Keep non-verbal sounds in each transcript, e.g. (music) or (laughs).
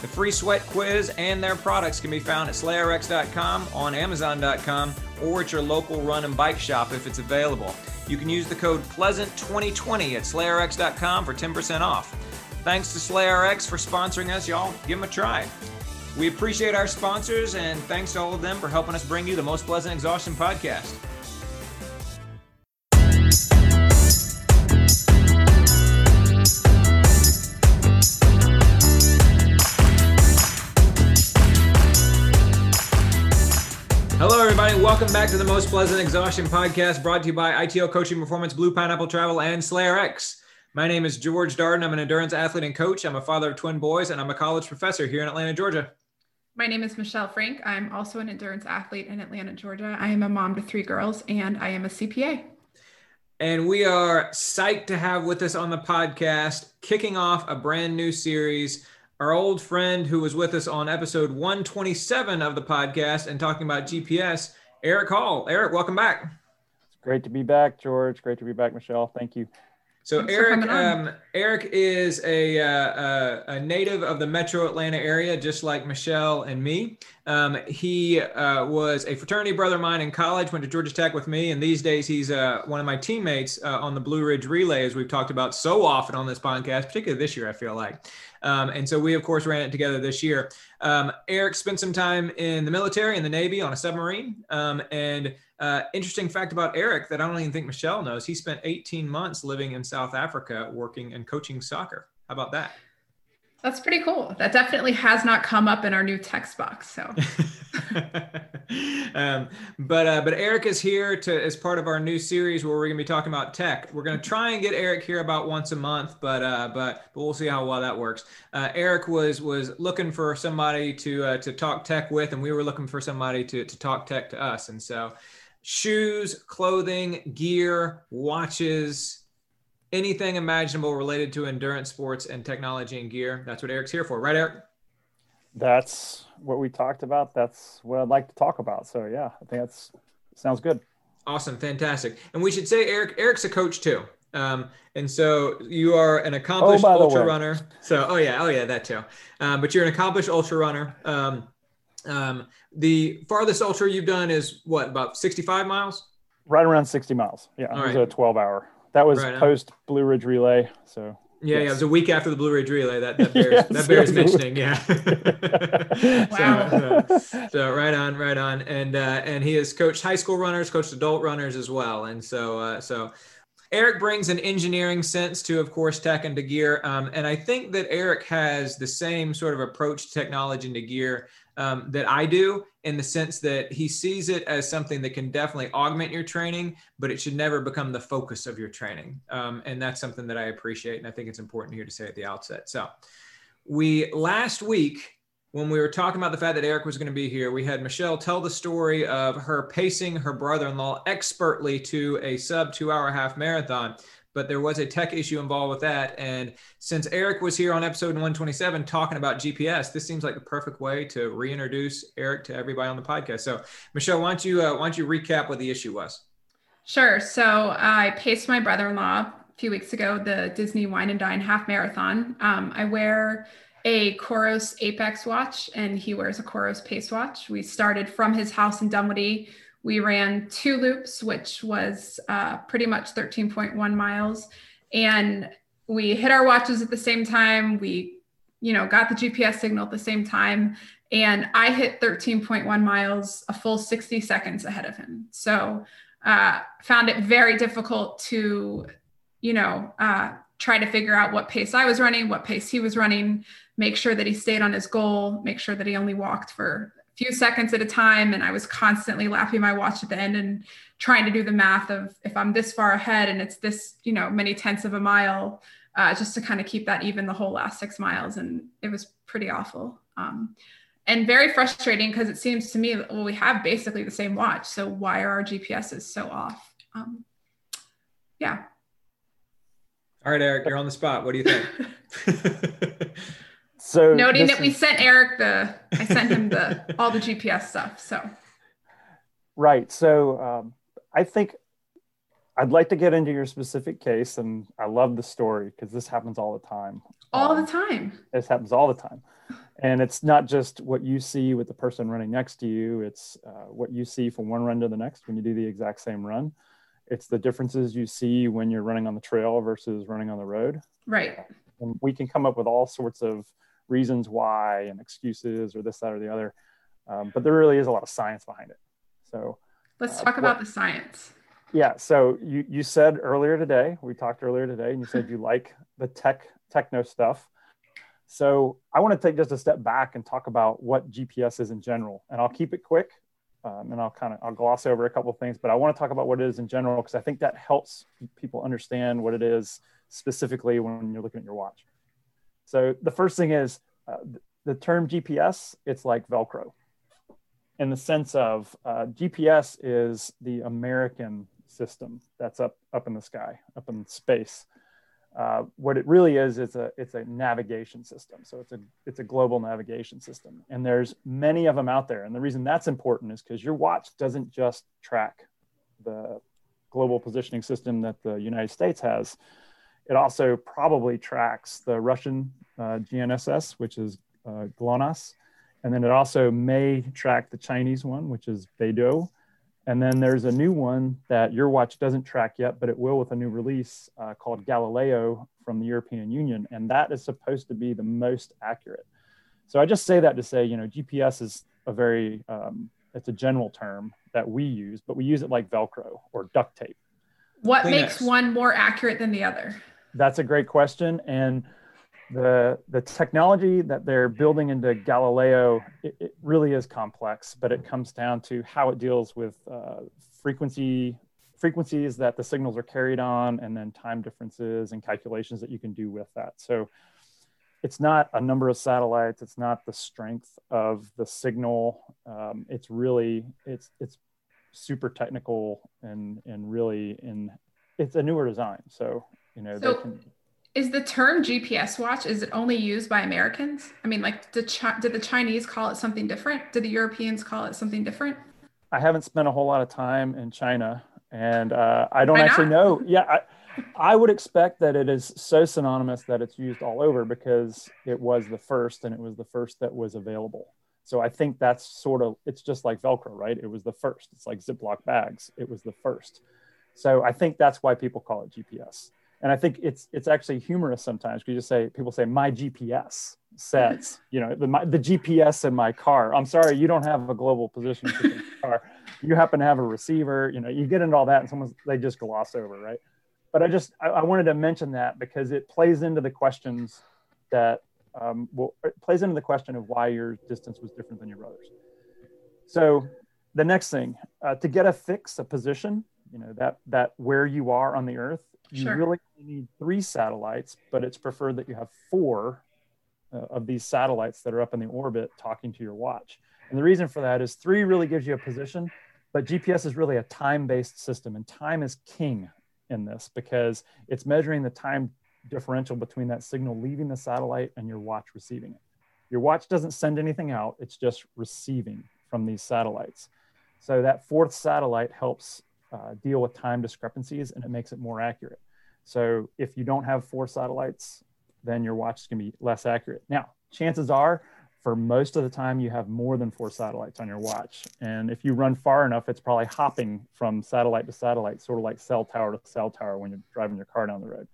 The free sweat quiz and their products can be found at slayrx.com, on amazon.com, or at your local run and bike shop if it's available. You can use the code PLEASANT2020 at slayrx.com for 10% off. Thanks to SlayRx for sponsoring us, y'all. Give them a try. We appreciate our sponsors and thanks to all of them for helping us bring you the Most Pleasant Exhaustion podcast. Everybody. Welcome back to the Most Pleasant Exhaustion podcast brought to you by ITL Coaching Performance, Blue Pineapple Travel, and SlayRx. My name is George Darden. I'm an endurance athlete and coach. I'm a father of twin boys, and I'm a college professor here in Atlanta, Georgia. My name is Michelle Frank. I'm also an endurance athlete in Atlanta, Georgia. I am a mom to three girls, and I am a CPA. And we are psyched to have with us on the podcast, kicking off a brand new series our old friend who was with us on episode 127 of the podcast and talking about GPS, Eric Hall. Eric, welcome back. It's great to be back, George. Great to be back, Michelle. Thank you. So Thanks Eric, um, Eric is a, uh, a, native of the Metro Atlanta area, just like Michelle and me. Um, he uh, was a fraternity brother of mine in college. Went to Georgia Tech with me, and these days he's uh, one of my teammates uh, on the Blue Ridge Relay, as we've talked about so often on this podcast, particularly this year. I feel like. Um, and so we, of course, ran it together this year. Um, Eric spent some time in the military, in the Navy, on a submarine. Um, and uh, interesting fact about Eric that I don't even think Michelle knows he spent 18 months living in South Africa working and coaching soccer. How about that? That's pretty cool. That definitely has not come up in our new text box. So, (laughs) um, but uh, but Eric is here to as part of our new series where we're going to be talking about tech. We're going to try and get Eric here about once a month, but uh, but but we'll see how well that works. Uh, Eric was was looking for somebody to uh, to talk tech with, and we were looking for somebody to to talk tech to us, and so shoes, clothing, gear, watches, anything imaginable related to endurance sports and technology and gear. That's what Eric's here for, right, Eric? That's what we talked about. That's what I'd like to talk about. So yeah, I think that's sounds good. Awesome, fantastic. And we should say Eric Eric's a coach too. Um, and so you are an accomplished oh, ultra runner. So oh yeah, oh yeah, that too. Um, but you're an accomplished ultra runner. Um, um, the farthest ultra you've done is what about 65 miles? Right around 60 miles. Yeah, All it was right. a 12 hour. That was right post Blue Ridge Relay. So yeah, yes. yeah, it was a week after the Blue Ridge Relay. That that (laughs) bears, yes, that bears mentioning. Yeah. (laughs) (laughs) wow. So, uh, so, right on, right on, and uh, and he has coached high school runners, coached adult runners as well, and so uh, so. Eric brings an engineering sense to, of course, tech and to gear, um, and I think that Eric has the same sort of approach to technology and to gear um, that I do in the sense that he sees it as something that can definitely augment your training, but it should never become the focus of your training. Um, and that's something that I appreciate. And I think it's important here to say at the outset. So, we last week, when we were talking about the fact that Eric was going to be here, we had Michelle tell the story of her pacing her brother in law expertly to a sub two hour half marathon but there was a tech issue involved with that. And since Eric was here on episode 127 talking about GPS, this seems like the perfect way to reintroduce Eric to everybody on the podcast. So, Michelle, why don't you uh, why don't you recap what the issue was? Sure. So I paced my brother-in-law a few weeks ago the Disney Wine and Dine half marathon. Um, I wear a Coros Apex watch, and he wears a Coros Pace watch. We started from his house in Dunwoody we ran two loops, which was uh, pretty much 13.1 miles. And we hit our watches at the same time. We, you know, got the GPS signal at the same time. And I hit 13.1 miles, a full 60 seconds ahead of him. So uh, found it very difficult to, you know, uh, try to figure out what pace I was running, what pace he was running, make sure that he stayed on his goal, make sure that he only walked for a few seconds at a time. And i was constantly laughing my watch at the end and trying to do the math of if i'm this far ahead and it's this you know many tenths of a mile uh, just to kind of keep that even the whole last six miles. And it was pretty awful. Um, and very frustrating because it seems to me well we have basically the same watch. So why are our gps's so off? Um, yeah. All right eric you're on the spot. What do you think (laughs) (laughs) So noting that we sent Eric the, I sent him the (laughs) all the GPS stuff. So right. So um, I think I'd like to get into your specific case, and I love the story because this happens all the time. All um, the time. This happens all the time, and it's not just what you see with the person running next to you. It's uh, what you see from one run to the next when you do the exact same run. It's the differences you see when you're running on the trail versus running on the road. Right. And we can come up with all sorts of reasons why and excuses or this, that, or the other. Um, but there really is a lot of science behind it. So let's uh, talk about what, the science. Yeah. So you, you said earlier today, we talked earlier today, and you said you (laughs) like the tech techno stuff. So I want to take just a step back and talk about what GPS is in general, and I'll keep it quick, um, and I'll kind of I'll gloss over a couple of things, but I want to talk about what it is in general because I think that helps people understand what it is specifically when you're looking at your watch. So the first thing is uh, the term GPS, it's like Velcro in the sense of uh, GPS is the American system that's up, up in the sky, up in space. Uh, what it really is is a it's a navigation system. So it's a it's a global navigation system, and there's many of them out there. And the reason that's important is because your watch doesn't just track the global positioning system that the United States has. It also probably tracks the Russian uh, GNSS, which is uh, GLONASS. And then it also may track the Chinese one, which is Beidou. And then there's a new one that your watch doesn't track yet, but it will with a new release uh, called Galileo from the European Union. And that is supposed to be the most accurate. So I just say that to say, you know, GPS is a very, um, it's a general term that we use, but we use it like Velcro or duct tape. What makes one more accurate than the other? That's a great question. And the the technology that they're building into Galileo it, it, really is complex, but it comes down to how it deals with uh, frequency frequencies that the signals are carried on, and then time differences and calculations that you can do with that. So it's not a number of satellites. It's not the strength of the signal. Um, it's really it's it's super technical and and really in it's a newer design. So you know so- can, is the term GPS watch is it only used by Americans? I mean, like, did, Ch- did the Chinese call it something different? Did the Europeans call it something different? I haven't spent a whole lot of time in China, and uh, I don't Why actually not? know. Yeah, I, I would expect that it is so synonymous that it's used all over because it was the first, and it was the first that was available. So I think that's sort of it's just like Velcro, right? It was the first. It's like Ziploc bags. It was the first. So I think that's why people call it GPS and I think it's it's actually humorous sometimes because you just say people say my GPS says you know the my, the GPS in my car. I'm sorry, you don't have a global position in your (laughs) car. You happen to have a receiver. You know, you get into all that, and someone they just gloss over, right? But I just I, I wanted to mention that because it plays into the questions that um, well, it plays into the question of why your distance was different than your brother's. So the next thing uh, to get a fix, a position, you know that that where you are on the Earth you sure. really need three satellites, but it's preferred that you have four uh, of these satellites that are up in the orbit talking to your watch. And the reason for that is three really gives you a position, but GPS is really a time based system, and time is king in this because it's measuring the time differential between that signal leaving the satellite and your watch receiving it. Your watch doesn't send anything out, it's just receiving from these satellites. So that fourth satellite helps uh, deal with time discrepancies and it makes it more accurate. So if you don't have four satellites, then your watch is going to be less accurate. Now, chances are for most of the time you have more than four satellites on your watch. And if you run far enough, it's probably hopping from satellite to satellite, sort of like cell tower to cell tower when you're driving your car down the road.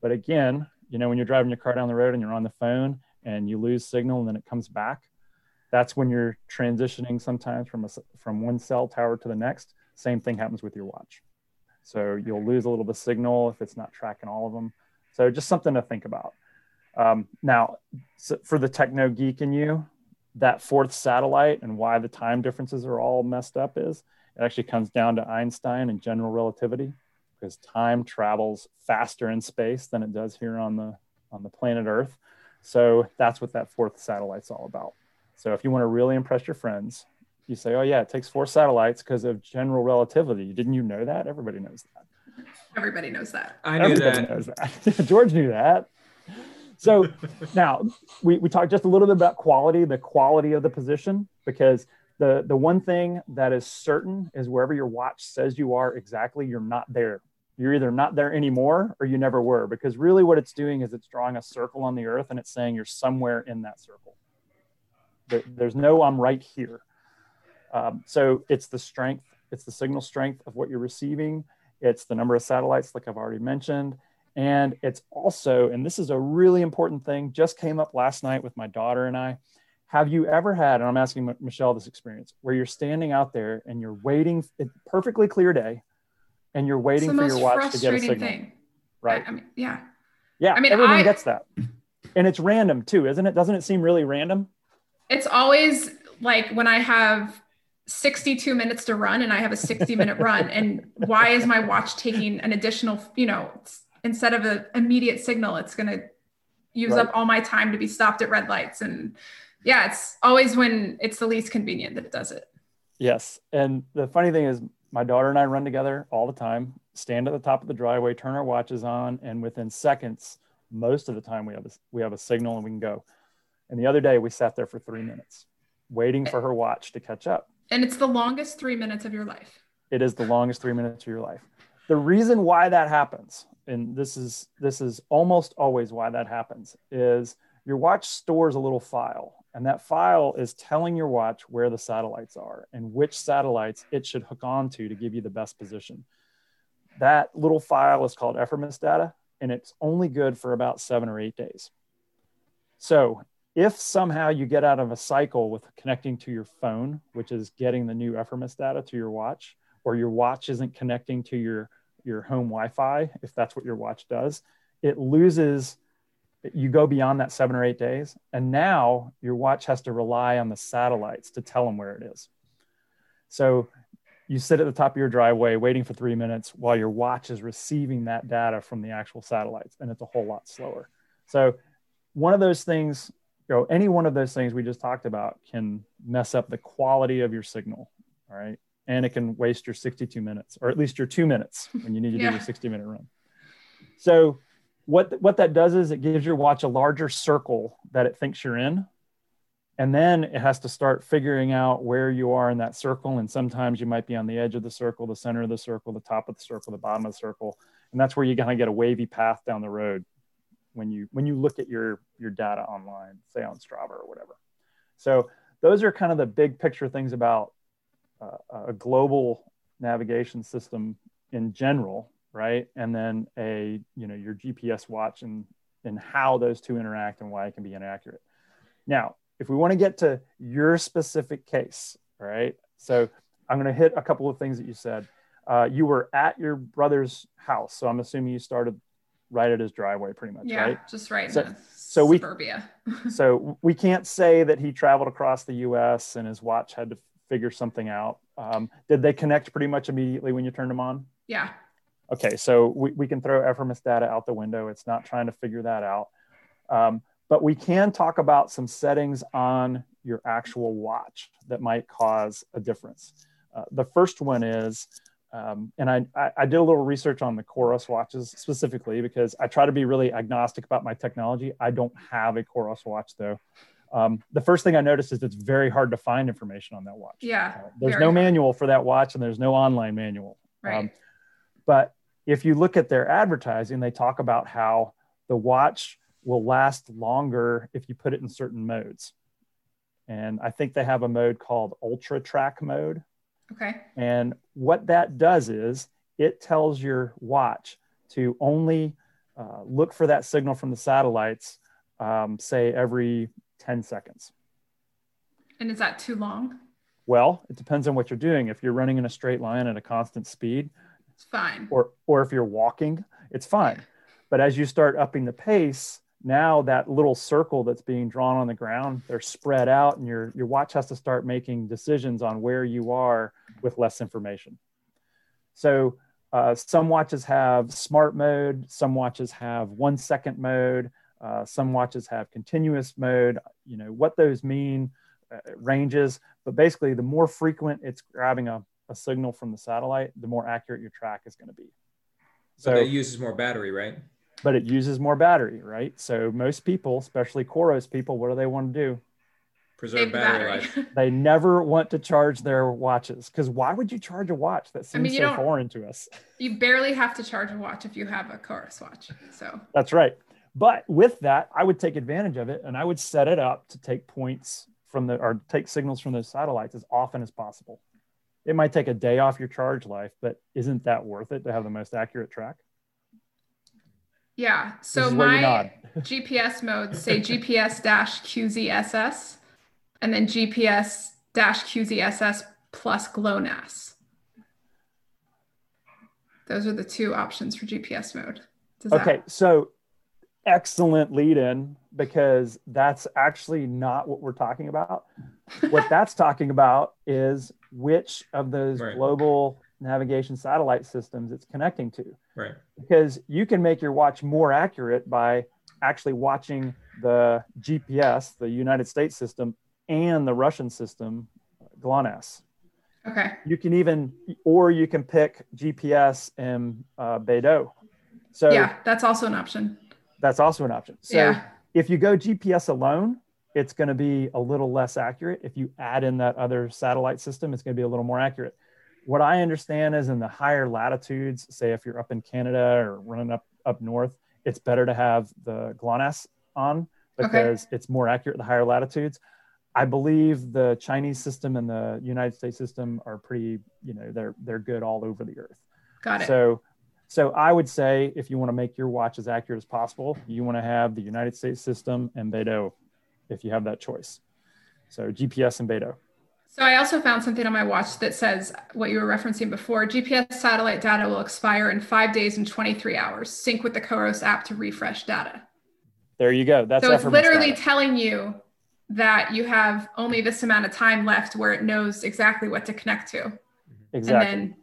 But again, you know, when you're driving your car down the road and you're on the phone and you lose signal and then it comes back, that's when you're transitioning sometimes from a, from one cell tower to the next. Same thing happens with your watch. So you'll lose a little bit of signal if it's not tracking all of them. So just something to think about. Um, now, so for the techno geek in you, that fourth satellite and why the time differences are all messed up is it actually comes down to Einstein and general relativity because time travels faster in space than it does here on the on the planet Earth. So that's what that fourth satellite's all about. So if you want to really impress your friends, you say, oh, yeah, it takes four satellites because of general relativity. Didn't you know that? Everybody knows that. Everybody knows that. I knew Everybody that. Knows that. (laughs) George knew that. So (laughs) now we, we talked just a little bit about quality, the quality of the position, because the, the one thing that is certain is wherever your watch says you are exactly, you're not there. You're either not there anymore or you never were, because really what it's doing is it's drawing a circle on the earth and it's saying you're somewhere in that circle. There's no I'm right here. Um, so it's the strength, it's the signal strength of what you're receiving. It's the number of satellites, like I've already mentioned. And it's also, and this is a really important thing, just came up last night with my daughter and I. Have you ever had, and I'm asking M- Michelle this experience, where you're standing out there and you're waiting, it's perfectly clear day, and you're waiting for your watch to get a signal? Thing. Right. I, I mean, yeah. Yeah. I mean, everyone I, gets that. And it's random too, isn't it? Doesn't it seem really random? It's always like when I have 62 minutes to run and I have a 60 minute run. And why is my watch taking an additional, you know, instead of an immediate signal, it's going to use right. up all my time to be stopped at red lights. And yeah, it's always when it's the least convenient that it does it. Yes. And the funny thing is, my daughter and I run together all the time, stand at the top of the driveway, turn our watches on, and within seconds, most of the time we have a, we have a signal and we can go. And the other day we sat there for three minutes waiting for her watch to catch up. And it's the longest three minutes of your life. It is the longest three minutes of your life. The reason why that happens, and this is this is almost always why that happens, is your watch stores a little file, and that file is telling your watch where the satellites are and which satellites it should hook onto to give you the best position. That little file is called ephemeris data, and it's only good for about seven or eight days. So if somehow you get out of a cycle with connecting to your phone, which is getting the new ephemeris data to your watch, or your watch isn't connecting to your, your home Wi Fi, if that's what your watch does, it loses you go beyond that seven or eight days, and now your watch has to rely on the satellites to tell them where it is. So you sit at the top of your driveway waiting for three minutes while your watch is receiving that data from the actual satellites, and it's a whole lot slower. So one of those things, you know, any one of those things we just talked about can mess up the quality of your signal. All right. And it can waste your 62 minutes, or at least your two minutes (laughs) when you need to yeah. do your 60 minute run. So what what that does is it gives your watch a larger circle that it thinks you're in and then it has to start figuring out where you are in that circle and sometimes you might be on the edge of the circle the center of the circle the top of the circle the bottom of the circle and that's where you're going to get a wavy path down the road when you when you look at your your data online say on strava or whatever so those are kind of the big picture things about uh, a global navigation system in general right? And then a, you know, your GPS watch and, and how those two interact and why it can be inaccurate. Now, if we want to get to your specific case, right? So I'm going to hit a couple of things that you said. Uh, you were at your brother's house, so I'm assuming you started right at his driveway, pretty much, yeah, right? just right. So, so we (laughs) so we can't say that he traveled across the U.S. and his watch had to figure something out. Um, did they connect pretty much immediately when you turned them on? Yeah, Okay, so we, we can throw ephemeris data out the window. It's not trying to figure that out. Um, but we can talk about some settings on your actual watch that might cause a difference. Uh, the first one is, um, and I, I, did a little research on the Coros watches specifically because I try to be really agnostic about my technology. I don't have a Coros watch though. Um, the first thing I noticed is it's very hard to find information on that watch. Yeah. Uh, there's no hard. manual for that watch and there's no online manual. Right. Um, but if you look at their advertising, they talk about how the watch will last longer if you put it in certain modes. And I think they have a mode called Ultra Track mode. Okay. And what that does is it tells your watch to only uh, look for that signal from the satellites, um, say every 10 seconds. And is that too long? Well, it depends on what you're doing. If you're running in a straight line at a constant speed, it's fine. Or or if you're walking, it's fine. But as you start upping the pace, now that little circle that's being drawn on the ground, they're spread out, and your your watch has to start making decisions on where you are with less information. So uh, some watches have smart mode, some watches have one second mode, uh, some watches have continuous mode. You know what those mean uh, ranges, but basically, the more frequent it's grabbing a a signal from the satellite, the more accurate your track is going to be. So it uses more battery, right? But it uses more battery, right? So most people, especially Coros people, what do they want to do? Preserve battery, battery, life. (laughs) they never want to charge their watches because why would you charge a watch that seems I mean, so foreign to us? You barely have to charge a watch if you have a Coros watch. So that's right. But with that, I would take advantage of it and I would set it up to take points from the or take signals from those satellites as often as possible it might take a day off your charge life, but isn't that worth it to have the most accurate track? Yeah. So my GPS (laughs) modes say GPS dash QZSS and then GPS dash QZSS plus GLONASS. Those are the two options for GPS mode. Does okay. That... So excellent lead in because that's actually not what we're talking about. (laughs) what that's talking about is which of those right. global navigation satellite systems it's connecting to. Right. Because you can make your watch more accurate by actually watching the GPS, the United States system, and the Russian system, GLONASS. Okay. You can even, or you can pick GPS and uh, Beidou. So yeah, that's also an option. That's also an option. So yeah. if you go GPS alone, it's going to be a little less accurate. If you add in that other satellite system, it's going to be a little more accurate. What I understand is in the higher latitudes, say if you're up in Canada or running up up north, it's better to have the GLONASS on because okay. it's more accurate the higher latitudes. I believe the Chinese system and the United States system are pretty, you know, they're they're good all over the earth. Got it. So so I would say if you want to make your watch as accurate as possible, you want to have the United States system and Beidou if you have that choice. So GPS and Beidou. So I also found something on my watch that says what you were referencing before. GPS satellite data will expire in five days and 23 hours. Sync with the Coros app to refresh data. There you go. That's so it's literally data. telling you that you have only this amount of time left where it knows exactly what to connect to. exactly. And then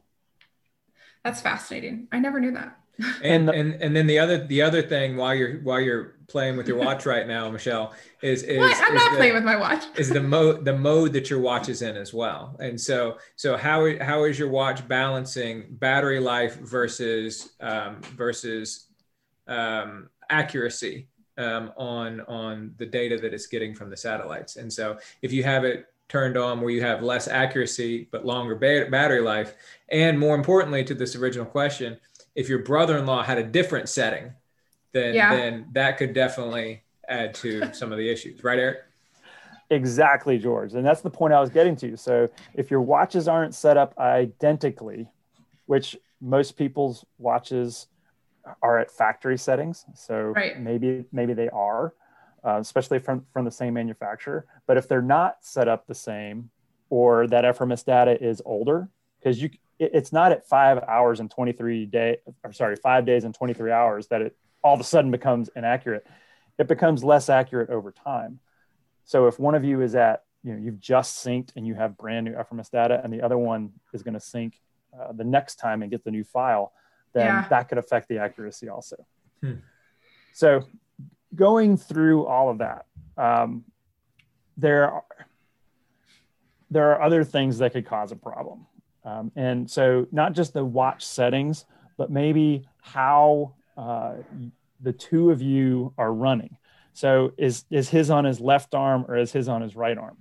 that's fascinating. I never knew that. And, the- (laughs) and and then the other the other thing while you're while you're playing with your watch right now, Michelle, is is, what? I'm is not the- playing with my watch. is the mode the mode that your watch is in as well. And so so how how is your watch balancing battery life versus um, versus um, accuracy um, on on the data that it's getting from the satellites? And so if you have it turned on where you have less accuracy but longer ba- battery life, and more importantly to this original question, if your brother-in-law had a different setting, then Yeah. then that could definitely add to some of the issues, right, Eric? Exactly, George. And that's the point I was getting to. So if your watches aren't set up identically, which most people's watches are at factory settings, so Right. maybe maybe they are, uh, especially from from the same manufacturer. But if they're not set up the same, or that ephemeris data is older, because you it, it's not at five hours and 23 day or sorry five days and 23 hours that it all of a sudden becomes inaccurate. It becomes less accurate over time. So if one of you is at, you know, you've just synced and you have brand new ephemeris data, and the other one is going to sync uh, the next time and get the new file, then Yeah. that could affect the accuracy also. Hmm. So going through all of that, um, there are, there are other things that could cause a problem. Um, and so not just the watch settings, but maybe how uh, the two of you are running. So is is his on his left arm or is his on his right arm?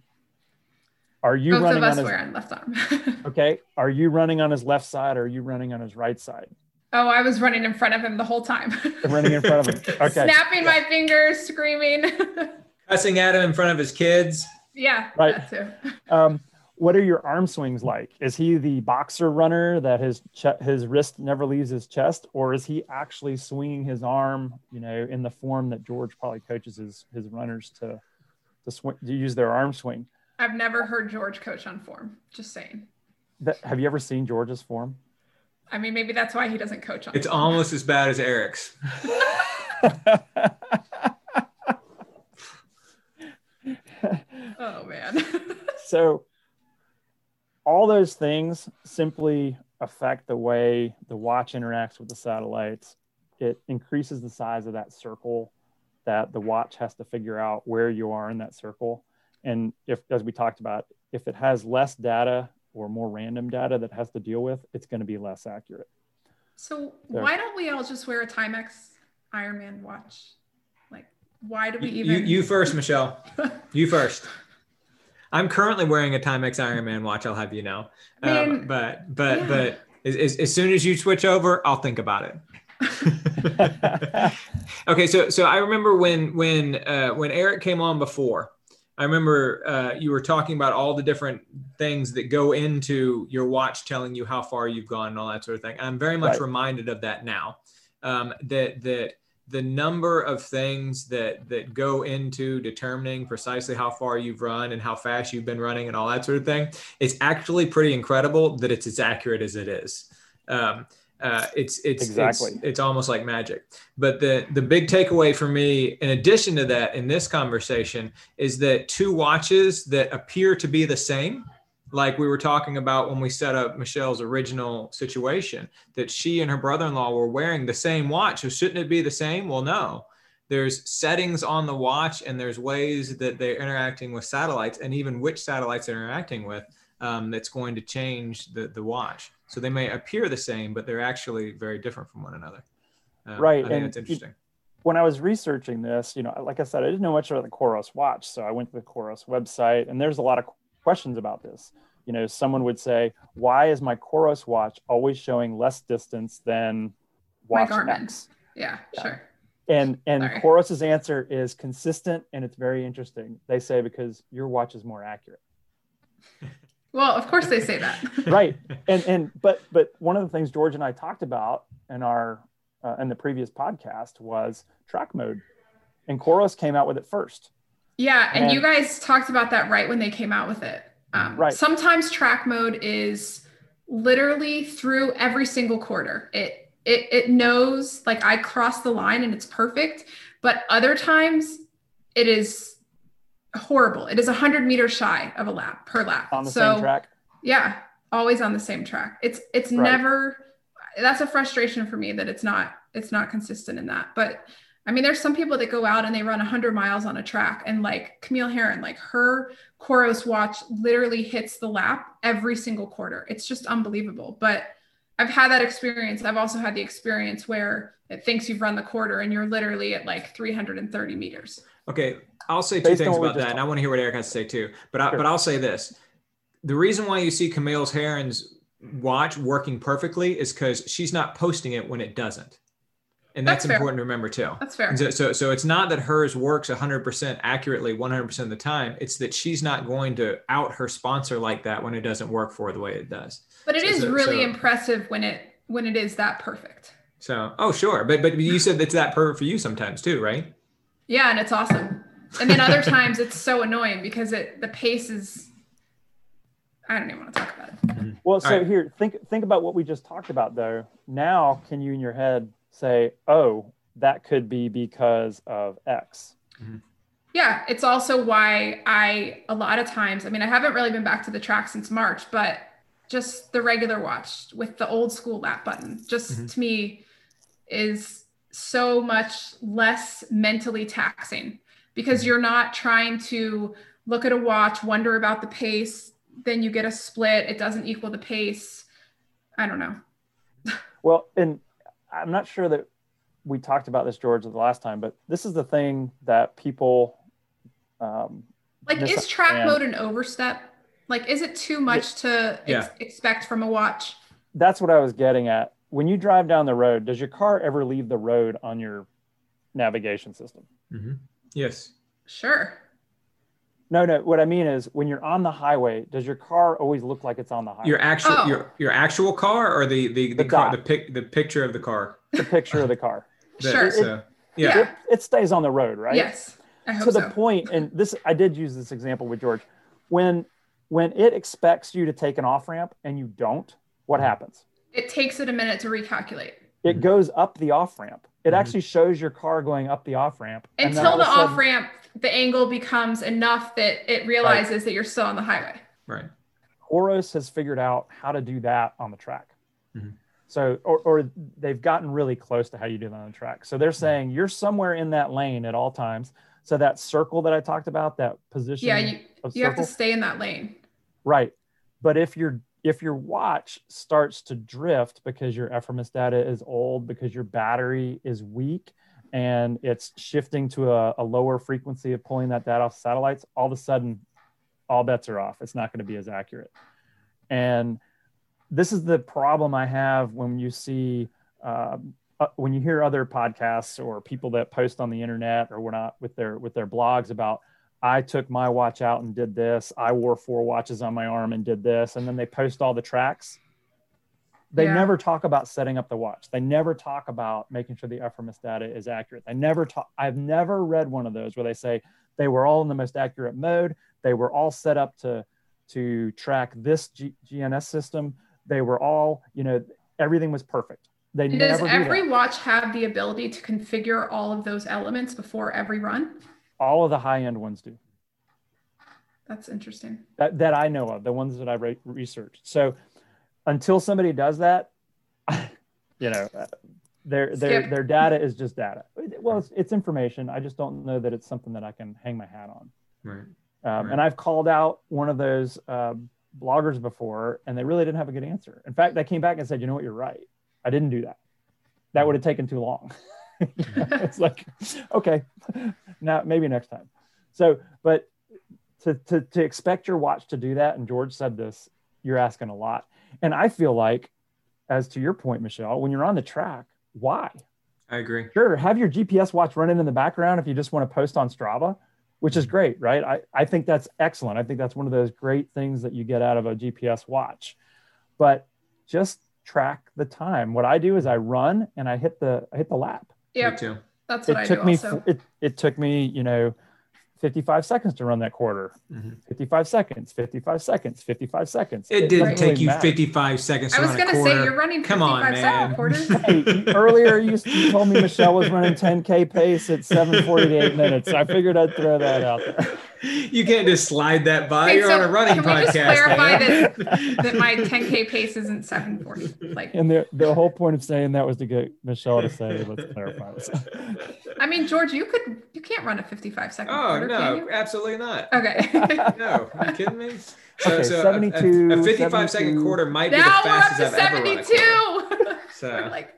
Are you Both running of us on his on left arm. (laughs) okay? Are you running on his left side or are you running on his right side? oh, I was running in front of him the whole time. Running in front of him. (laughs) Okay. Snapping my fingers, screaming. (laughs) Cussing at him in front of his kids. yeah, Right. that too. Um, what are your arm swings like? Is he the boxer runner that his ch- his wrist never leaves his chest, or is he actually swinging his arm, you know, in the form that George probably coaches his his runners to to, swing, to use their arm swing? I've never heard George coach on form. Just saying. That, have you ever seen George's form? I mean, maybe that's why he doesn't coach on. It's form. almost as bad as Eric's. (laughs) (laughs) Oh man. (laughs) so all those things simply affect the way the watch interacts with the satellites it increases the size of that circle that the watch has to figure out where you are in that circle and if as we talked about if it has less data or more random data that it has to deal with it's going to be less accurate so There. why don't we all just wear a Timex Ironman watch? Like, why do we You, even? (laughs) you first, Michelle. You first. I'm currently wearing a Timex Ironman watch. I'll have you know. Um, but but yeah. but as, as, as soon as you switch over, I'll think about it. (laughs) okay, so so I remember when when uh, when Eric came on before. I remember uh, you were talking about all the different things that go into your watch, telling you how far you've gone and all that sort of thing. I'm very much Right. reminded of that now. Um, that that the number of things that that go into determining precisely how far you've run and how fast you've been running and all that sort of thing it's actually pretty incredible that it's as accurate as it is um, uh, it's it's Exactly. it's it's almost like magic but the the big takeaway for me in addition to that in this conversation is that two watches that appear to be the same like we were talking about when we set up Michelle's original situation, that she and her brother in law were wearing the same watch. So shouldn't it be the same? Well, no. There's settings on the watch, and there's ways that they're interacting with satellites, and even which satellites they're interacting with um, that's going to change the, the watch. So they may appear the same, but they're actually very different from one another. Um, Right, I think and it's interesting. when I was researching this, you know, like I said, I didn't know much about the Coros watch. So I went to the Coros website and there's a lot of questions about this. You know, someone would say, why is my Coros watch always showing less distance than My Garmin. X? yeah, Yeah. sure. And and Sorry. Coros's answer is consistent and it's very interesting. They say because your watch is more accurate. (laughs) Well, of course they say that. (laughs) (laughs) right and and but but one of the things george and i talked about in our uh, in the previous podcast was track mode and Coros came out with it first Yeah, and, And- you guys talked about that right when they came out with it. Um, Right. Sometimes track mode is literally through every single quarter. It it it knows like I crossed the line and it's perfect, But other times it is horrible. It is 100 meters shy of a lap per lap. On the so, same track? Yeah, always on the same track. It's it's Right. never that's a frustration for me that it's not it's not consistent in that. But I mean, there's some people that go out and they run 100 miles on a track, and like Camille Herron, like her Coros watch literally hits the lap every single quarter. It's just unbelievable. But I've had that experience. I've also had the experience where it thinks you've run the quarter and you're literally at like 330 meters. Okay, I'll say two Based things about just that, and I want to hear what Eric has to say too. But I, Sure. but I'll say this: the reason why you see Camille's Herron's watch working perfectly is because she's not posting it when it doesn't, and that's, That's fair. important to remember too. That's fair. So, so, so it's not that hers works 100% accurately 100% of the time. It's that she's not going to out her sponsor like that when it doesn't work for her the way it does. But it So- is so- really so- impressive when it when it is that perfect. So, oh, sure. But, but you said it's that perfect for you sometimes too, right? Yeah, and it's awesome. And then other times it's so annoying because it the pace is I don't even want to talk about it. Well, so All right. here, think think about what we just talked about though. Now, can you in your head say, "Oh, that could be because of X"? Yeah, it's also why I a lot of times, I mean, I haven't really been back to the track since March, but just the regular watch with the old school lap button just Mhm. to me is so much less mentally taxing because you're not trying to look at a watch, wonder about the pace, then you get a split, it doesn't equal the pace. I don't know. Well, and I'm not sure that we talked about this, George, the last time, but this is the thing that people. Um, Like, is misunderstand. track mode an overstep? Like, is it too much to ex- Yeah. expect from a watch? That's what I was getting at. When you drive down the road, does your car ever leave the road on your navigation system? Mm-hmm. Yes. Sure. No, no. What I mean is, when you're on the highway, does your car always look like it's on the highway? Your actual, Oh. your, your actual car or the, the, the, The car, dot. the pic, the picture of the car. the picture of the car. (laughs) The- Sure. so- yeah. Yeah. It, it stays on the road, right? Yes. I hope to the so. point, and this I did use this example with George. When when it expects you to take an off ramp and you don't, what happens? It takes it a minute to recalculate. It Mhm. goes up the off ramp. It Mhm. actually shows your car going up the off ramp Until the off ramp, the angle becomes enough that it realizes that you're still on the highway. Right. Coros has figured out how to do that on the track. Mhm. So, or, or they've gotten really close to how you do that on the track. So they're saying you're somewhere in that lane at all times. So that circle that I talked about, that position Yeah, you, of you have to stay in that lane. right. But if your if your watch starts to drift because your ephemeris data is old, because your battery is weak, and it's shifting to a, a lower frequency of pulling that data off satellites, all of a sudden, all bets are off. It's not going to be as accurate. And this is the problem I have when you see um, uh, when you hear other podcasts or people that post on the internet or whatnot with their with their blogs about I took my watch out and did this. I wore four watches on my arm and did this, and then they post all the tracks. They Yeah. never talk about setting up the watch. They never talk about making sure the ephemeris data is accurate. They never talk. I've never read one of those where they say they were all in the most accurate mode. They were all set up to to track this G- GNS system. They were all, you know, everything was perfect. They does do every that. watch have the ability to configure all of those elements before every run? All of the high end ones do. That's interesting. that, that I know of, the ones that I re- researched. So until somebody does that, (laughs) you know, uh, their their Skip. their data is just data. Well, it's, it's information. I just don't know that it's something that I can hang my hat on. Right. Um, Right. And I've called out one of those uh, bloggers before, and they really didn't have a good answer. In fact, they came back and said, "You know what? You're right. I didn't do that. That would have taken too long." (laughs) (laughs) it's like, okay, now maybe next time. So, but to, to to expect your watch to do that, and George said this, you're asking a lot. And I feel like, as to your point, Michelle, when you're on the track, why? I agree. Sure, have your GPS watch running in the background if you just want to post on Strava, which is mm-hmm. great, right? I, I think that's excellent. I think that's one of those great things that you get out of a GPS watch. But just track the time. What I do is I run and I hit the I hit the lap. Me Yep, too. that's what It I took do me also. it, it took me, you know, 55 seconds to run that quarter. Mhm. 55 seconds, 55 seconds, 55 seconds. It didn't take really you matter. 55 seconds to I was gonna say you're running Come 55 on, man. quarters. (laughs) (laughs) Hey, earlier you, you told me Michelle was running 10K pace at 748 minutes. I figured I'd throw that out there. you can't just slide that by. Okay, You're so on a running can we podcast. just clarify man. that (laughs) my 10k pace isn't 740 like And the, the whole point of saying that was to get Michelle to say, let's clarify this. i mean george you could you can't run a 55 second oh quarter can no, you? absolutely not. okay (laughs) No, are you kidding me? So, Okay, so a- a- 72, a, 55 second 72. quarter might be the now we're up fastest to I've ever run a 72 quarter. So, (laughs) like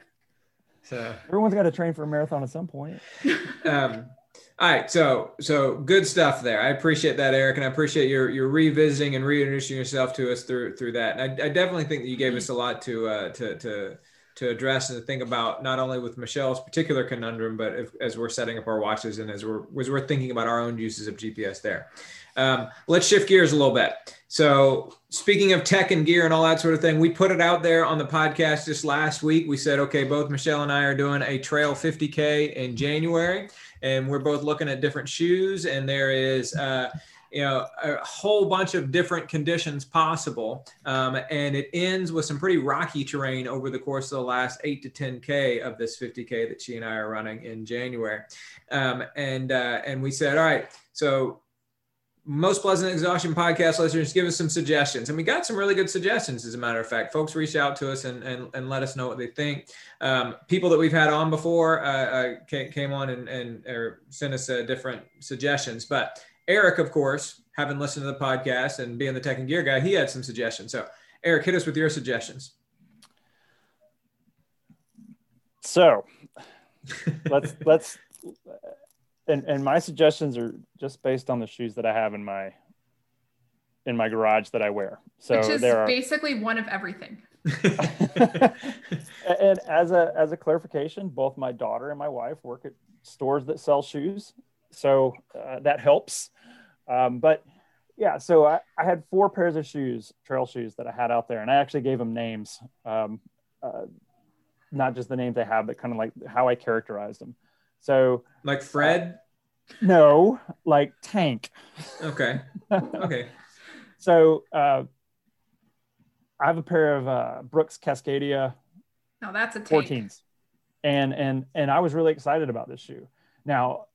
so Everyone's got to train for a marathon at some point. (laughs) um, all right, so so good stuff there. I appreciate that, Eric, and I appreciate your your revisiting and reintroducing yourself to us through through that. And I, I definitely think that you gave us a lot to uh, to to to address and to think about, not only with Michelle's particular conundrum, but if, as we're setting up our watches and as we're as we're thinking about our own uses of GPS there. Um, let's shift gears a little bit. So, speaking of tech and gear and all that sort of thing, we put it out there on the podcast just last week. We said, okay, both Michelle and I are doing a trail 50K in January, and we're both looking at different shoes, and there is, uh, you know, a whole bunch of different conditions possible. Um, and it ends with some pretty rocky terrain over the course of the last eight to 10K of this 50K that she and I are running in January. Um, and, uh, and we said, all right, so most pleasant exhaustion podcast listeners give us some suggestions and we got some really good suggestions as a matter of fact folks reached out to us and, and, and let us know what they think um, people that we've had on before uh, uh, came, on and, and sent us uh, different suggestions but eric of course having listened to the podcast and being the tech and gear guy he had some suggestions. So eric hit us with your suggestions. So (laughs) let's let's and and my suggestions are just based on the shoes that I have in my in my garage that I wear. So which is there are basically one of everything. (laughs) And as a as a clarification, both my daughter and my wife work at stores that sell shoes, so uh, that helps. Um, but yeah, so I, I had four pairs of shoes, trail shoes that I had out there, and I actually gave them names, um, uh, not just the names they have, but kind of like how I characterized them. So like fred no, like tank. okay (laughs) okay So uh, I have a pair of uh, Brooks Cascadia now that's a tank 14s and and and i was really excited about this shoe now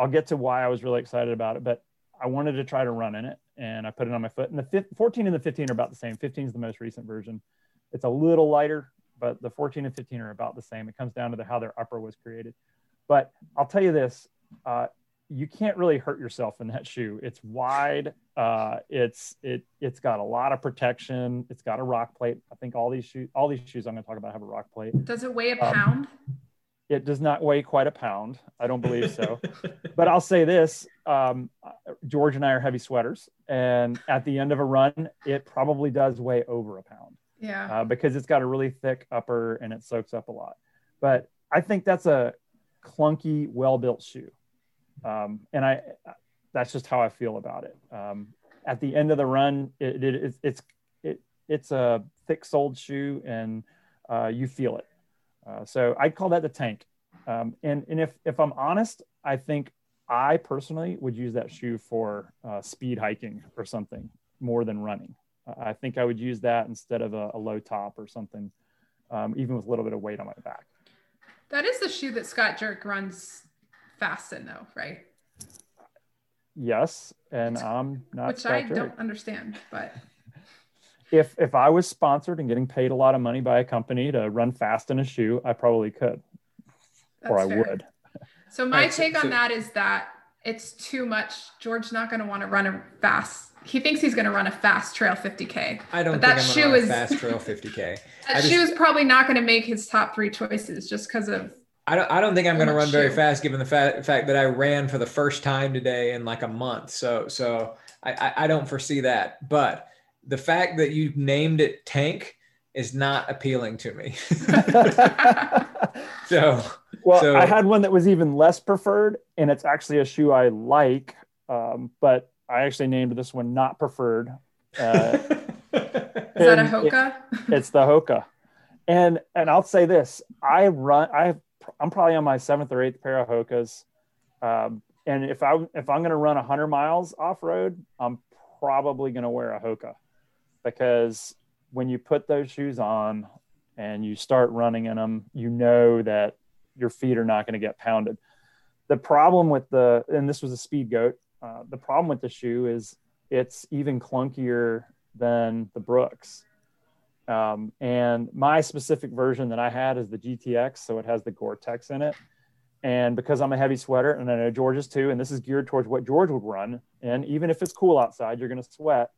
i'll get to why i was really excited about it but i wanted to try to run in it and i put it on my foot. And the fif- 14 and the 15 are about the same. 15 is the most recent version. It's a little lighter but the 14 and 15 are about the same. It comes down to the, how their upper was created. But i'll tell you this uh, you can't really hurt yourself in that shoe. It's wide uh, it's it it's got a lot of protection. It's got a rock plate. I think all these shoes all these shoes i'm going to talk about have a rock plate. Does it weigh a Um, pound it does not weigh quite a pound. I don't believe so. (laughs) but I'll say this um, George and I are heavy sweaters. And at the end of a run, it probably does weigh over a pound yeah uh, because it's got a really thick upper and it soaks up a lot. But I think that's a clunky, well built shoe. Um, and I, that's just how I feel about it. Um, at the end of the run, it, it, it's, it's, it, it's a thick soled shoe and uh, you feel it. Uh, so I'd call that the tank. Um, and and if, if I'm honest, I think I personally would use that shoe for uh, speed hiking or something more than running. Uh, I think I would use that instead of a, a low top or something, um, even with a little bit of weight on my back. that is the shoe that scott Jurek runs fast in though right Yes, and I'm not. which Scott i Jurek. don't understand but If if I was sponsored and getting paid a lot of money by a company to run fast in a shoe, I probably could, that's or I fair. would. So my Right, so- take on so- that is that it's too much. George's not going to want to run a fast. He thinks he's going to run a fast trail 50k. i don't But think that i'm shoe run a is- fast trail 50k. (laughs) That just- shoe is probably not going to make his top three choices just because of. I don't, I don't think I'm going to much run very fast given the fa- fact that I ran for the first time today in like a month. So, so I, I, I don't foresee that. But the fact that you named it tank is not appealing to me. (laughs) so, well, So- I had one that was even less preferred, and it's actually a shoe I like, um, but I actually named this one not preferred. Uh, (laughs) Is that a And it- Hoka? it's the Hoka, and and I'll say this: I run. I I'm probably on my seventh or eighth pair of Hokas. Um, and if I if I'm going to run 100 miles off road, I'm probably going to wear a Hoka because when you put those shoes on and you start running in them, you know that your feet are not going to get pounded. The problem with the and this was a Speedgoat. Uh, the problem with the shoe is it's even clunkier than the Brooks. Um, and my specific version that I had is the GTX, so it has the Gore-Tex in it. And because I'm a heavy sweater, and I know George is too, and this is geared towards what George would run. And even if it's cool outside, you're going to sweat.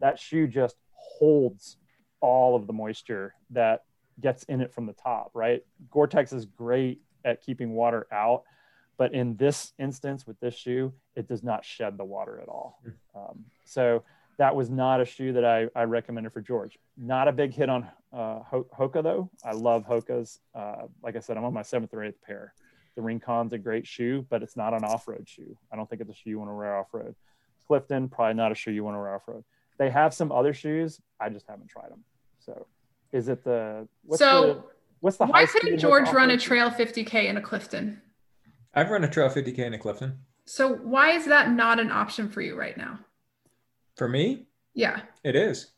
That shoe just holds all of the moisture that gets in it from the top, right? Gore-Tex is great at keeping water out, but in this instance with this shoe, it does not shed the water at all. Hmm. Um, so that was not a shoe that I, I recommended for George. Not a big hit on uh, Hoka though. I love Hokas. Uh, like I said, I'm on my seventh or eighth pair. The Rincon's a great shoe, but it's not an off-road shoe. I don't think it's a shoe you want to wear off-road. Clifton, probably not a shoe you want to wear off-road. They have some other shoes. I just haven't tried them. So, is it the what's so? The, what's the why couldn't George run a trail 50k in a Clifton? I've run a trail 50k in a Clifton. So why is that not an option for you right now? For me? Yeah. It is.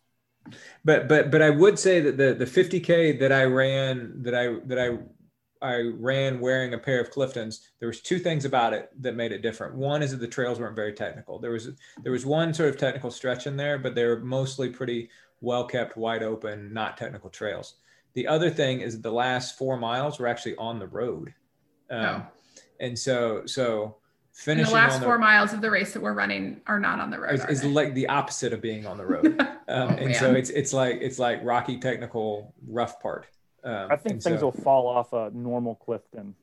But but but I would say that the the 50k that I ran that I that I I ran wearing a pair of Cliftons, there was two things about it that made it different. One is that the trails weren't very technical. There was there was one sort of technical stretch in there, but they were mostly pretty well kept, wide open, not technical trails. The other thing is the last four miles were actually on the road, um, oh. and so so finishing and the last four the, miles of the race that we're running are not on the road. Is, is like the opposite of being on the road, (laughs) um, oh, and man. so it's it's like it's like rocky technical rough part. Um, I think things so, will fall off a normal Clifton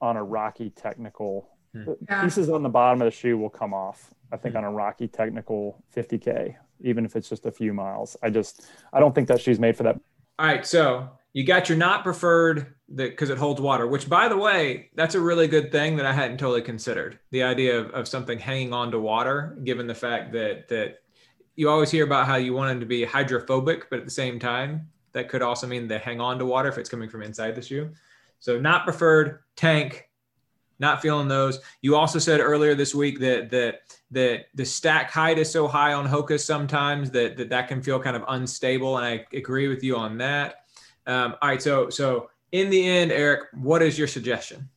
on a rocky technical. Hmm. Yeah. Pieces on the bottom of the shoe will come off. I think hmm. on a rocky technical 50k, even if it's just a few miles. I just I don't think that shoe's made for that. All right, so you got your not preferred because it holds water, which by the way, that's a really good thing that I hadn't totally considered. The idea of, of something hanging on to water, given the fact that that you always hear about how you want them to be hydrophobic, but at the same time, that could also mean they hang on to water if it's coming from inside the shoe. So not preferred, tank, not feeling those. You also said earlier this week that that that the stack height is so high on Hokas sometimes that that, that can feel kind of unstable, and I agree with you on that. Um, all right, so so in the end, Eric, what is your suggestion?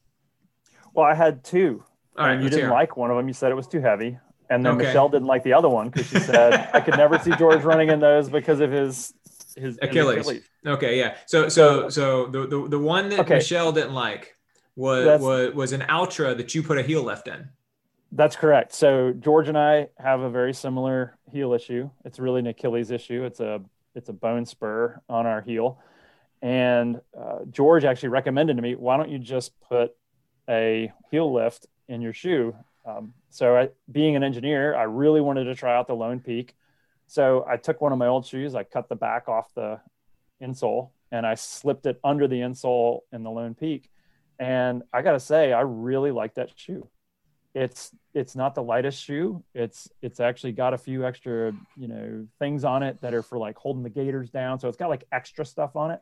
Well, I had two. All right, and you didn't like one of them. You said it was too heavy, and then okay. Michelle didn't like the other one because she said I could never see George running in those because of his his Achilles. Achilles. Okay, yeah. So so so the the, the one that okay. Michelle didn't like was was was an Altra that you put a heel lift in. That's correct. So George and I have a very similar heel issue. It's really an Achilles issue. It's a it's a bone spur on our heel. And uh, George actually recommended to me, why don't you just put a heel lift in your shoe? Um, so, I, being an engineer, I really wanted to try out the Lone Peak. So, I took one of my old shoes, I cut the back off the insole, and I slipped it under the insole in the Lone Peak. And I got to say, I really like that shoe. It's it's not the lightest shoe. It's it's actually got a few extra you know things on it that are for like holding the gaiters down. So it's got like extra stuff on it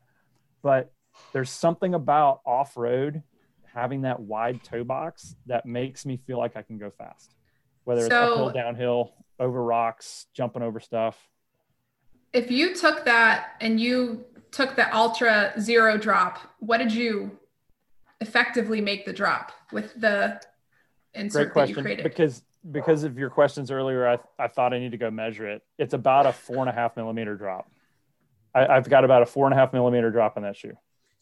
but there's something about off road having that wide toe box that makes me feel like I can go fast, whether it's uphill, downhill, over rocks, jumping over stuff. If you took that and you took the Altra zero drop, what did you effectively make the drop with the insert Great question, that you created? Because because of your questions earlier, I, I thought I need to go measure it. It's about a four and a half millimeter drop. I, have got about a four and a half millimeter drop in that shoe.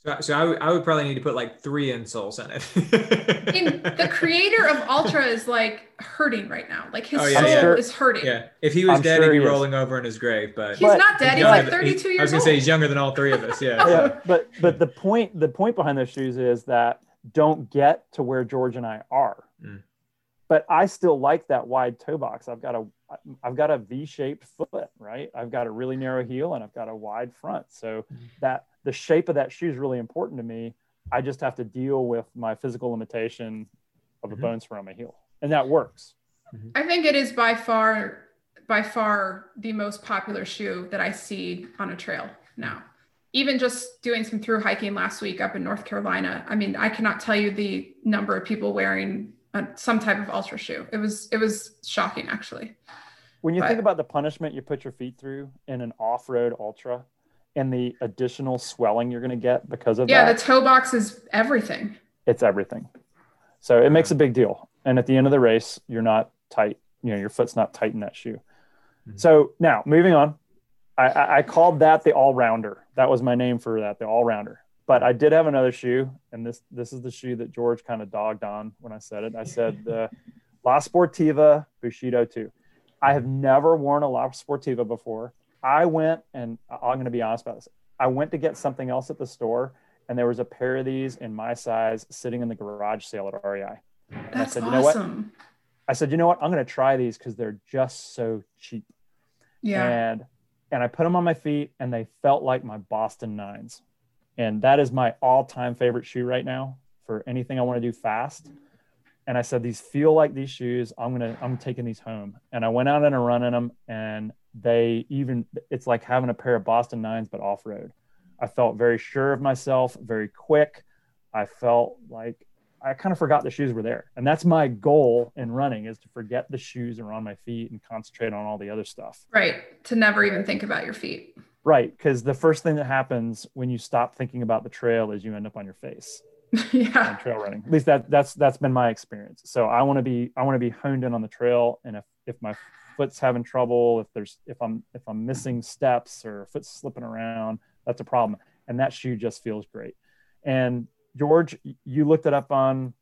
So, so I, w- I would probably need to put like three insoles in it. (laughs) and the creator of Altra is like hurting right now. Like his oh, yeah, soul yeah. is hurting. Yeah. If he was I'm dead, sure he'd be he rolling over in his grave. But he's but not dead. He's, he's like 32 than, years I was gonna old. say he's younger than all three of us. Yeah. (laughs) yeah. But but the point the point behind those shoes is that don't get to where George and I are. Mm. But I still like that wide toe box. I've got a I've got a V-shaped foot, right? I've got a really narrow heel and I've got a wide front. So mm-hmm. that the shape of that shoe is really important to me. I just have to deal with my physical limitation of a mm-hmm. bone spur on my heel, and that works. Mm-hmm. I think it is by far by far the most popular shoe that I see on a trail now. Even just doing some through hiking last week up in North Carolina. I mean, I cannot tell you the number of people wearing uh, some type of Altra shoe. It was it was shocking actually. When you But- think about the punishment you put your feet through in an off-road ultra and the additional swelling you're going to get because of Yeah, that, the toe box is everything. it's everything. So it makes a big deal. And at the end of the race, you're not tight. You know, your foot's not tight in that shoe. Mhm. So now moving on, I, I, I called that the all rounder. That was my name for that, the all rounder. But I did have another shoe, and this this is the shoe that George kind of dogged on when I said it. I said the La Sportiva Bushido 2. I have never worn a La Sportiva before. I went and I'm going to be honest about this. I went to get something else at the store, and there was a pair of these in my size sitting in the garage sale at REI. And I That's said, you know what? awesome. I said, you know what? I'm going to try these because they're just so cheap. Yeah. And and I put them on my feet, and they felt like my Boston Nines, and that is my all-time favorite shoe right now for anything I want to do fast. And I said, these feel like these shoes. I'm gonna I'm taking these home. And I went out on a run in them, and they even it's like having a pair of Boston Nines but off road. I felt very sure of myself, very quick. I felt like I kind of forgot the shoes were there. And that's my goal in running is to forget the shoes are on my feet and concentrate on all the other stuff. right. To never even think about your feet. Right. Because the first thing that happens when you stop thinking about the trail is you end up on your face (laughs) yeah. trail running. At least that that's that's been my experience. So I want to be I want to be honed in on the trail. And if if my foot's having trouble, if there's if I'm if I'm missing steps or foot's slipping around, that's a problem. And that shoe just feels great. And George, you looked it up on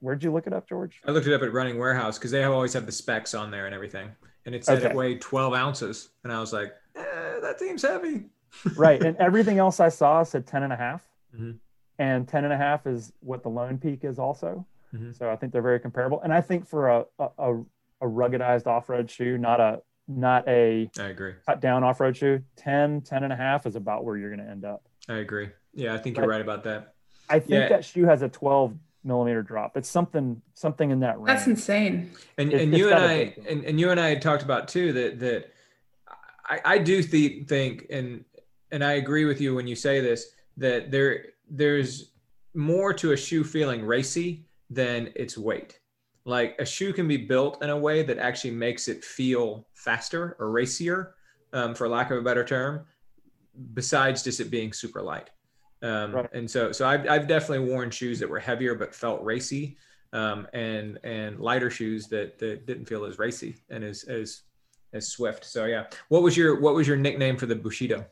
where'd you look it up, George? I looked it up at Running Warehouse because they have always have the specs on there and everything, and it said Okay. it weighed 12 ounces, and I was like, eh, that seems heavy. (laughs) right and everything else i saw said 10 and a half Mhm. and 10 and a half is what the lone peak is also Mhm. so i think they're very comparable and i think for a, a, a a ruggedized off-road shoe not a not a I agree. cut down off-road shoe 10 10 and a half is about where you're going to end up I agree. Yeah, I think you're Right. right about that. i think Yeah. that shoe has a 12 millimeter drop it's something something in that range That's insane. And It- and you and got a I big deal. and, and you and I had talked about too that that I, I do th- think and and I agree with you when you say this that there there's more to a shoe feeling racy than its weight. Like a shoe can be built in a way that actually makes it feel faster or racier, um, for lack of a better term, besides just it being super light. Um, Right. And so, so I've, I've definitely worn shoes that were heavier but felt racy, um, and and lighter shoes that that didn't feel as racy and as as as swift. So yeah, what was your what was your nickname for the Bushido?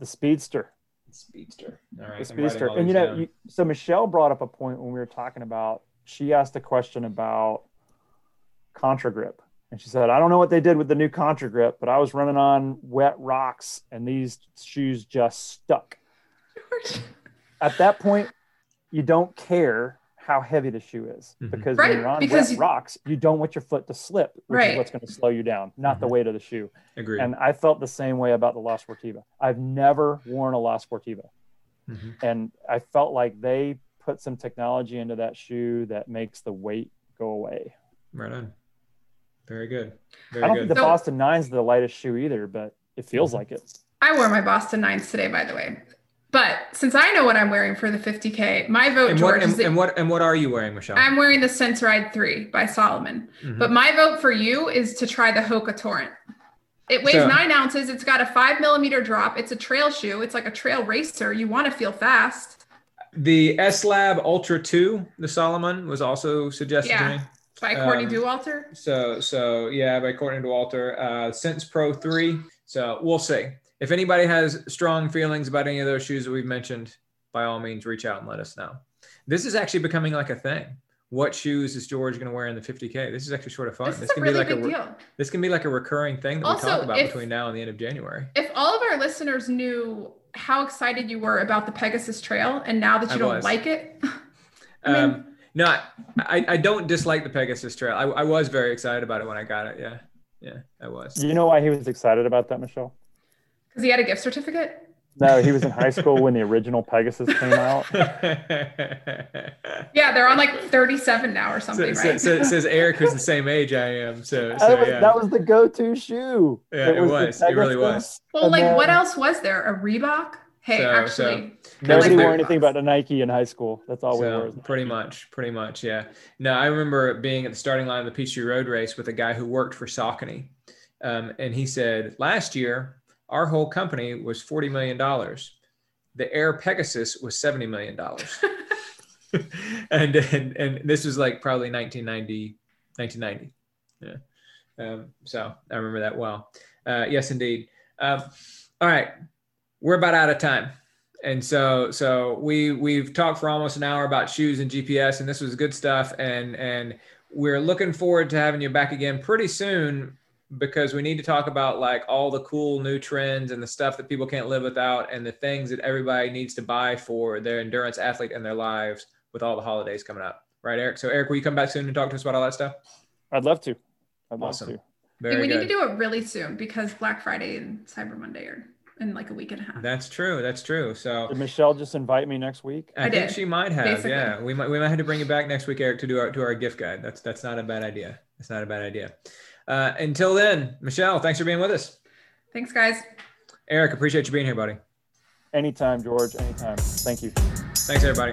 the speedster Speedster. All right, the speedster and you know you, so michelle brought up a point when we were talking about she asked a question about Contagrip and she said i don't know what they did with the new Contagrip but i was running on wet rocks and these shoes just stuck (laughs) at that point you don't care how heavy the shoe is Mhm. because Right, when you're on because wet you- rocks you don't want your foot to slip which Right. is what's going to slow you down not the Mhm. weight of the shoe Agreed. and i felt the same way about the la sportiva i've never worn a la sportiva Mhm. and I felt like they put some technology into that shoe that makes the weight go away. Right on. Very good. I Very don't good. think the So- Boston Nine's the lightest shoe either, but it feels like it. I wore my Boston Nines today, by the way. But since I know what I'm wearing for the 50K, my vote, and George, what is and, that and what and what are you wearing, Michelle? I'm wearing the Sense Ride 3 by Salomon. Mhm. But my vote for you is to try the Hoka Torrent. It weighs So- nine ounces. It's got a five millimeter drop. It's a trail shoe. It's like a trail racer. You want to feel fast. The S Lab Ultra Two, the Salomon, was also suggested Yeah. to me. By Courtney Um, Dauwalter. So so yeah, by Courtney Dauwalter, uh, Sense Pro three. So we'll see. If anybody has strong feelings about any of those shoes that we've mentioned, by all means, reach out and let us know. This is actually becoming like a thing. What shoes is George going to wear in the 50k? This is actually sort of fun. This is a can really be like big a deal. this can be like a recurring thing that Also, we talk about if- between now and the end of January. If all of our listeners knew how excited you were about the Pegasus Trail and now that I you don't was. like it, (laughs) I mean- um, no, I, I don't dislike the Pegasus Trail. I, I was very excited about it when I got it. Yeah, yeah, I was. You know why he was excited about that, Michelle? because he had a gift certificate. No, he was in high school when the original Pegasus came out. (laughs) Yeah, they're on like 37 now or something, so, right? so it (laughs) says Eric, who's the same age I am. So, so that, was, yeah. that was the go-to shoe. Yeah, it the was. It really was. Well, and like then- what else was there? A Reebok? Hey, So- actually, Nobody like wore that. anything but a Nike in high school. That's all we wore. pretty much, pretty much, yeah. No, I remember being at the starting line of the Peachtree Road race with a guy who worked for Saucony, um, and he said last year our whole company was forty million dollars. The Air Pegasus was seventy million dollars, (laughs) (laughs) and, and and this was like probably 1990, 1990. Yeah. Um, so I remember that well. Uh, yes, indeed. Um, all right, we're about out of time and so so we we've talked for almost an hour about shoes and GPS, and this was good stuff. And and we're looking forward to having you back again pretty soon because we need to talk about like all the cool new trends and the stuff that people can't live without, and the things that everybody needs to buy for their endurance athlete and their lives with all the holidays coming up. Right, Eric? So Eric, will you come back soon and talk to us about all that stuff? I'd love to. I'd Awesome. love to. Very we good. need to do it really soon because Black Friday and Cyber Monday are in like a week and a half. That's true. That's true. So Did Michelle just invite me next week? I, I think did, she might have. basically. Yeah, we might we might have to bring you back next week, Eric, to do our to our gift guide. That's that's not a bad idea. That's not a bad idea. Uh, until then, Michelle, thanks for being with us. Thanks, guys. Eric, appreciate you being here, buddy. Anytime, George. Anytime. Thank you. Thanks, everybody.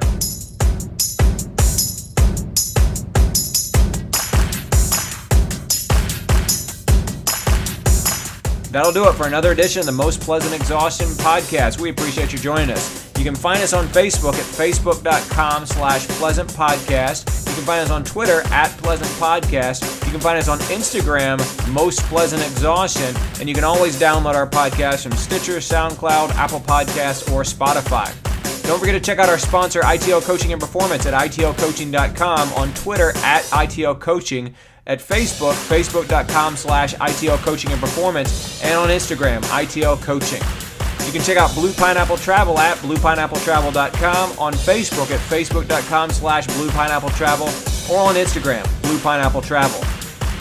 That'll do it for another edition of the Most Pleasant Exhaustion podcast. We appreciate you joining us. You can find us on Facebook at facebook.com slash pleasant podcast. Can find us on Twitter at pleasant podcast. You can find us on Instagram, Most Pleasant Exhaustion. And you can always download our podcast from Stitcher, SoundCloud, Apple Podcasts, or Spotify. Don't forget to check out our sponsor, ITL Coaching and Performance at itlcoaching.com, on Twitter at ITL Coaching, at Facebook, facebook.com slash ITL Coaching and Performance, and on Instagram, ITL Coaching. You can check out Blue Pineapple Travel at bluepineappletravel.com, on Facebook at facebook.com slash bluepineappletravel, or on Instagram, Blue Pineapple Travel.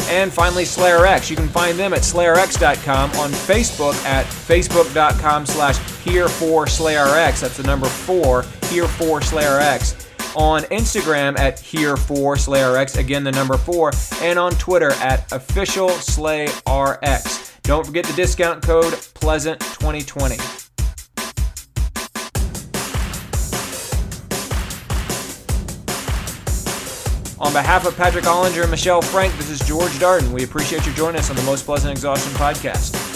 And finally, Slayer X. You can find them at slayrx.com, on Facebook at facebook.com slash here for Slayer X. That's the number four, here for Slayer X. On Instagram at here for Slayer X, again the number four, and on Twitter at official Slay RX. Don't forget the discount code Pleasant2020. On behalf of Patrick Ollinger and Michelle Frank, this is George Darden. We appreciate you joining us on the Most Pleasant Exhaustion podcast.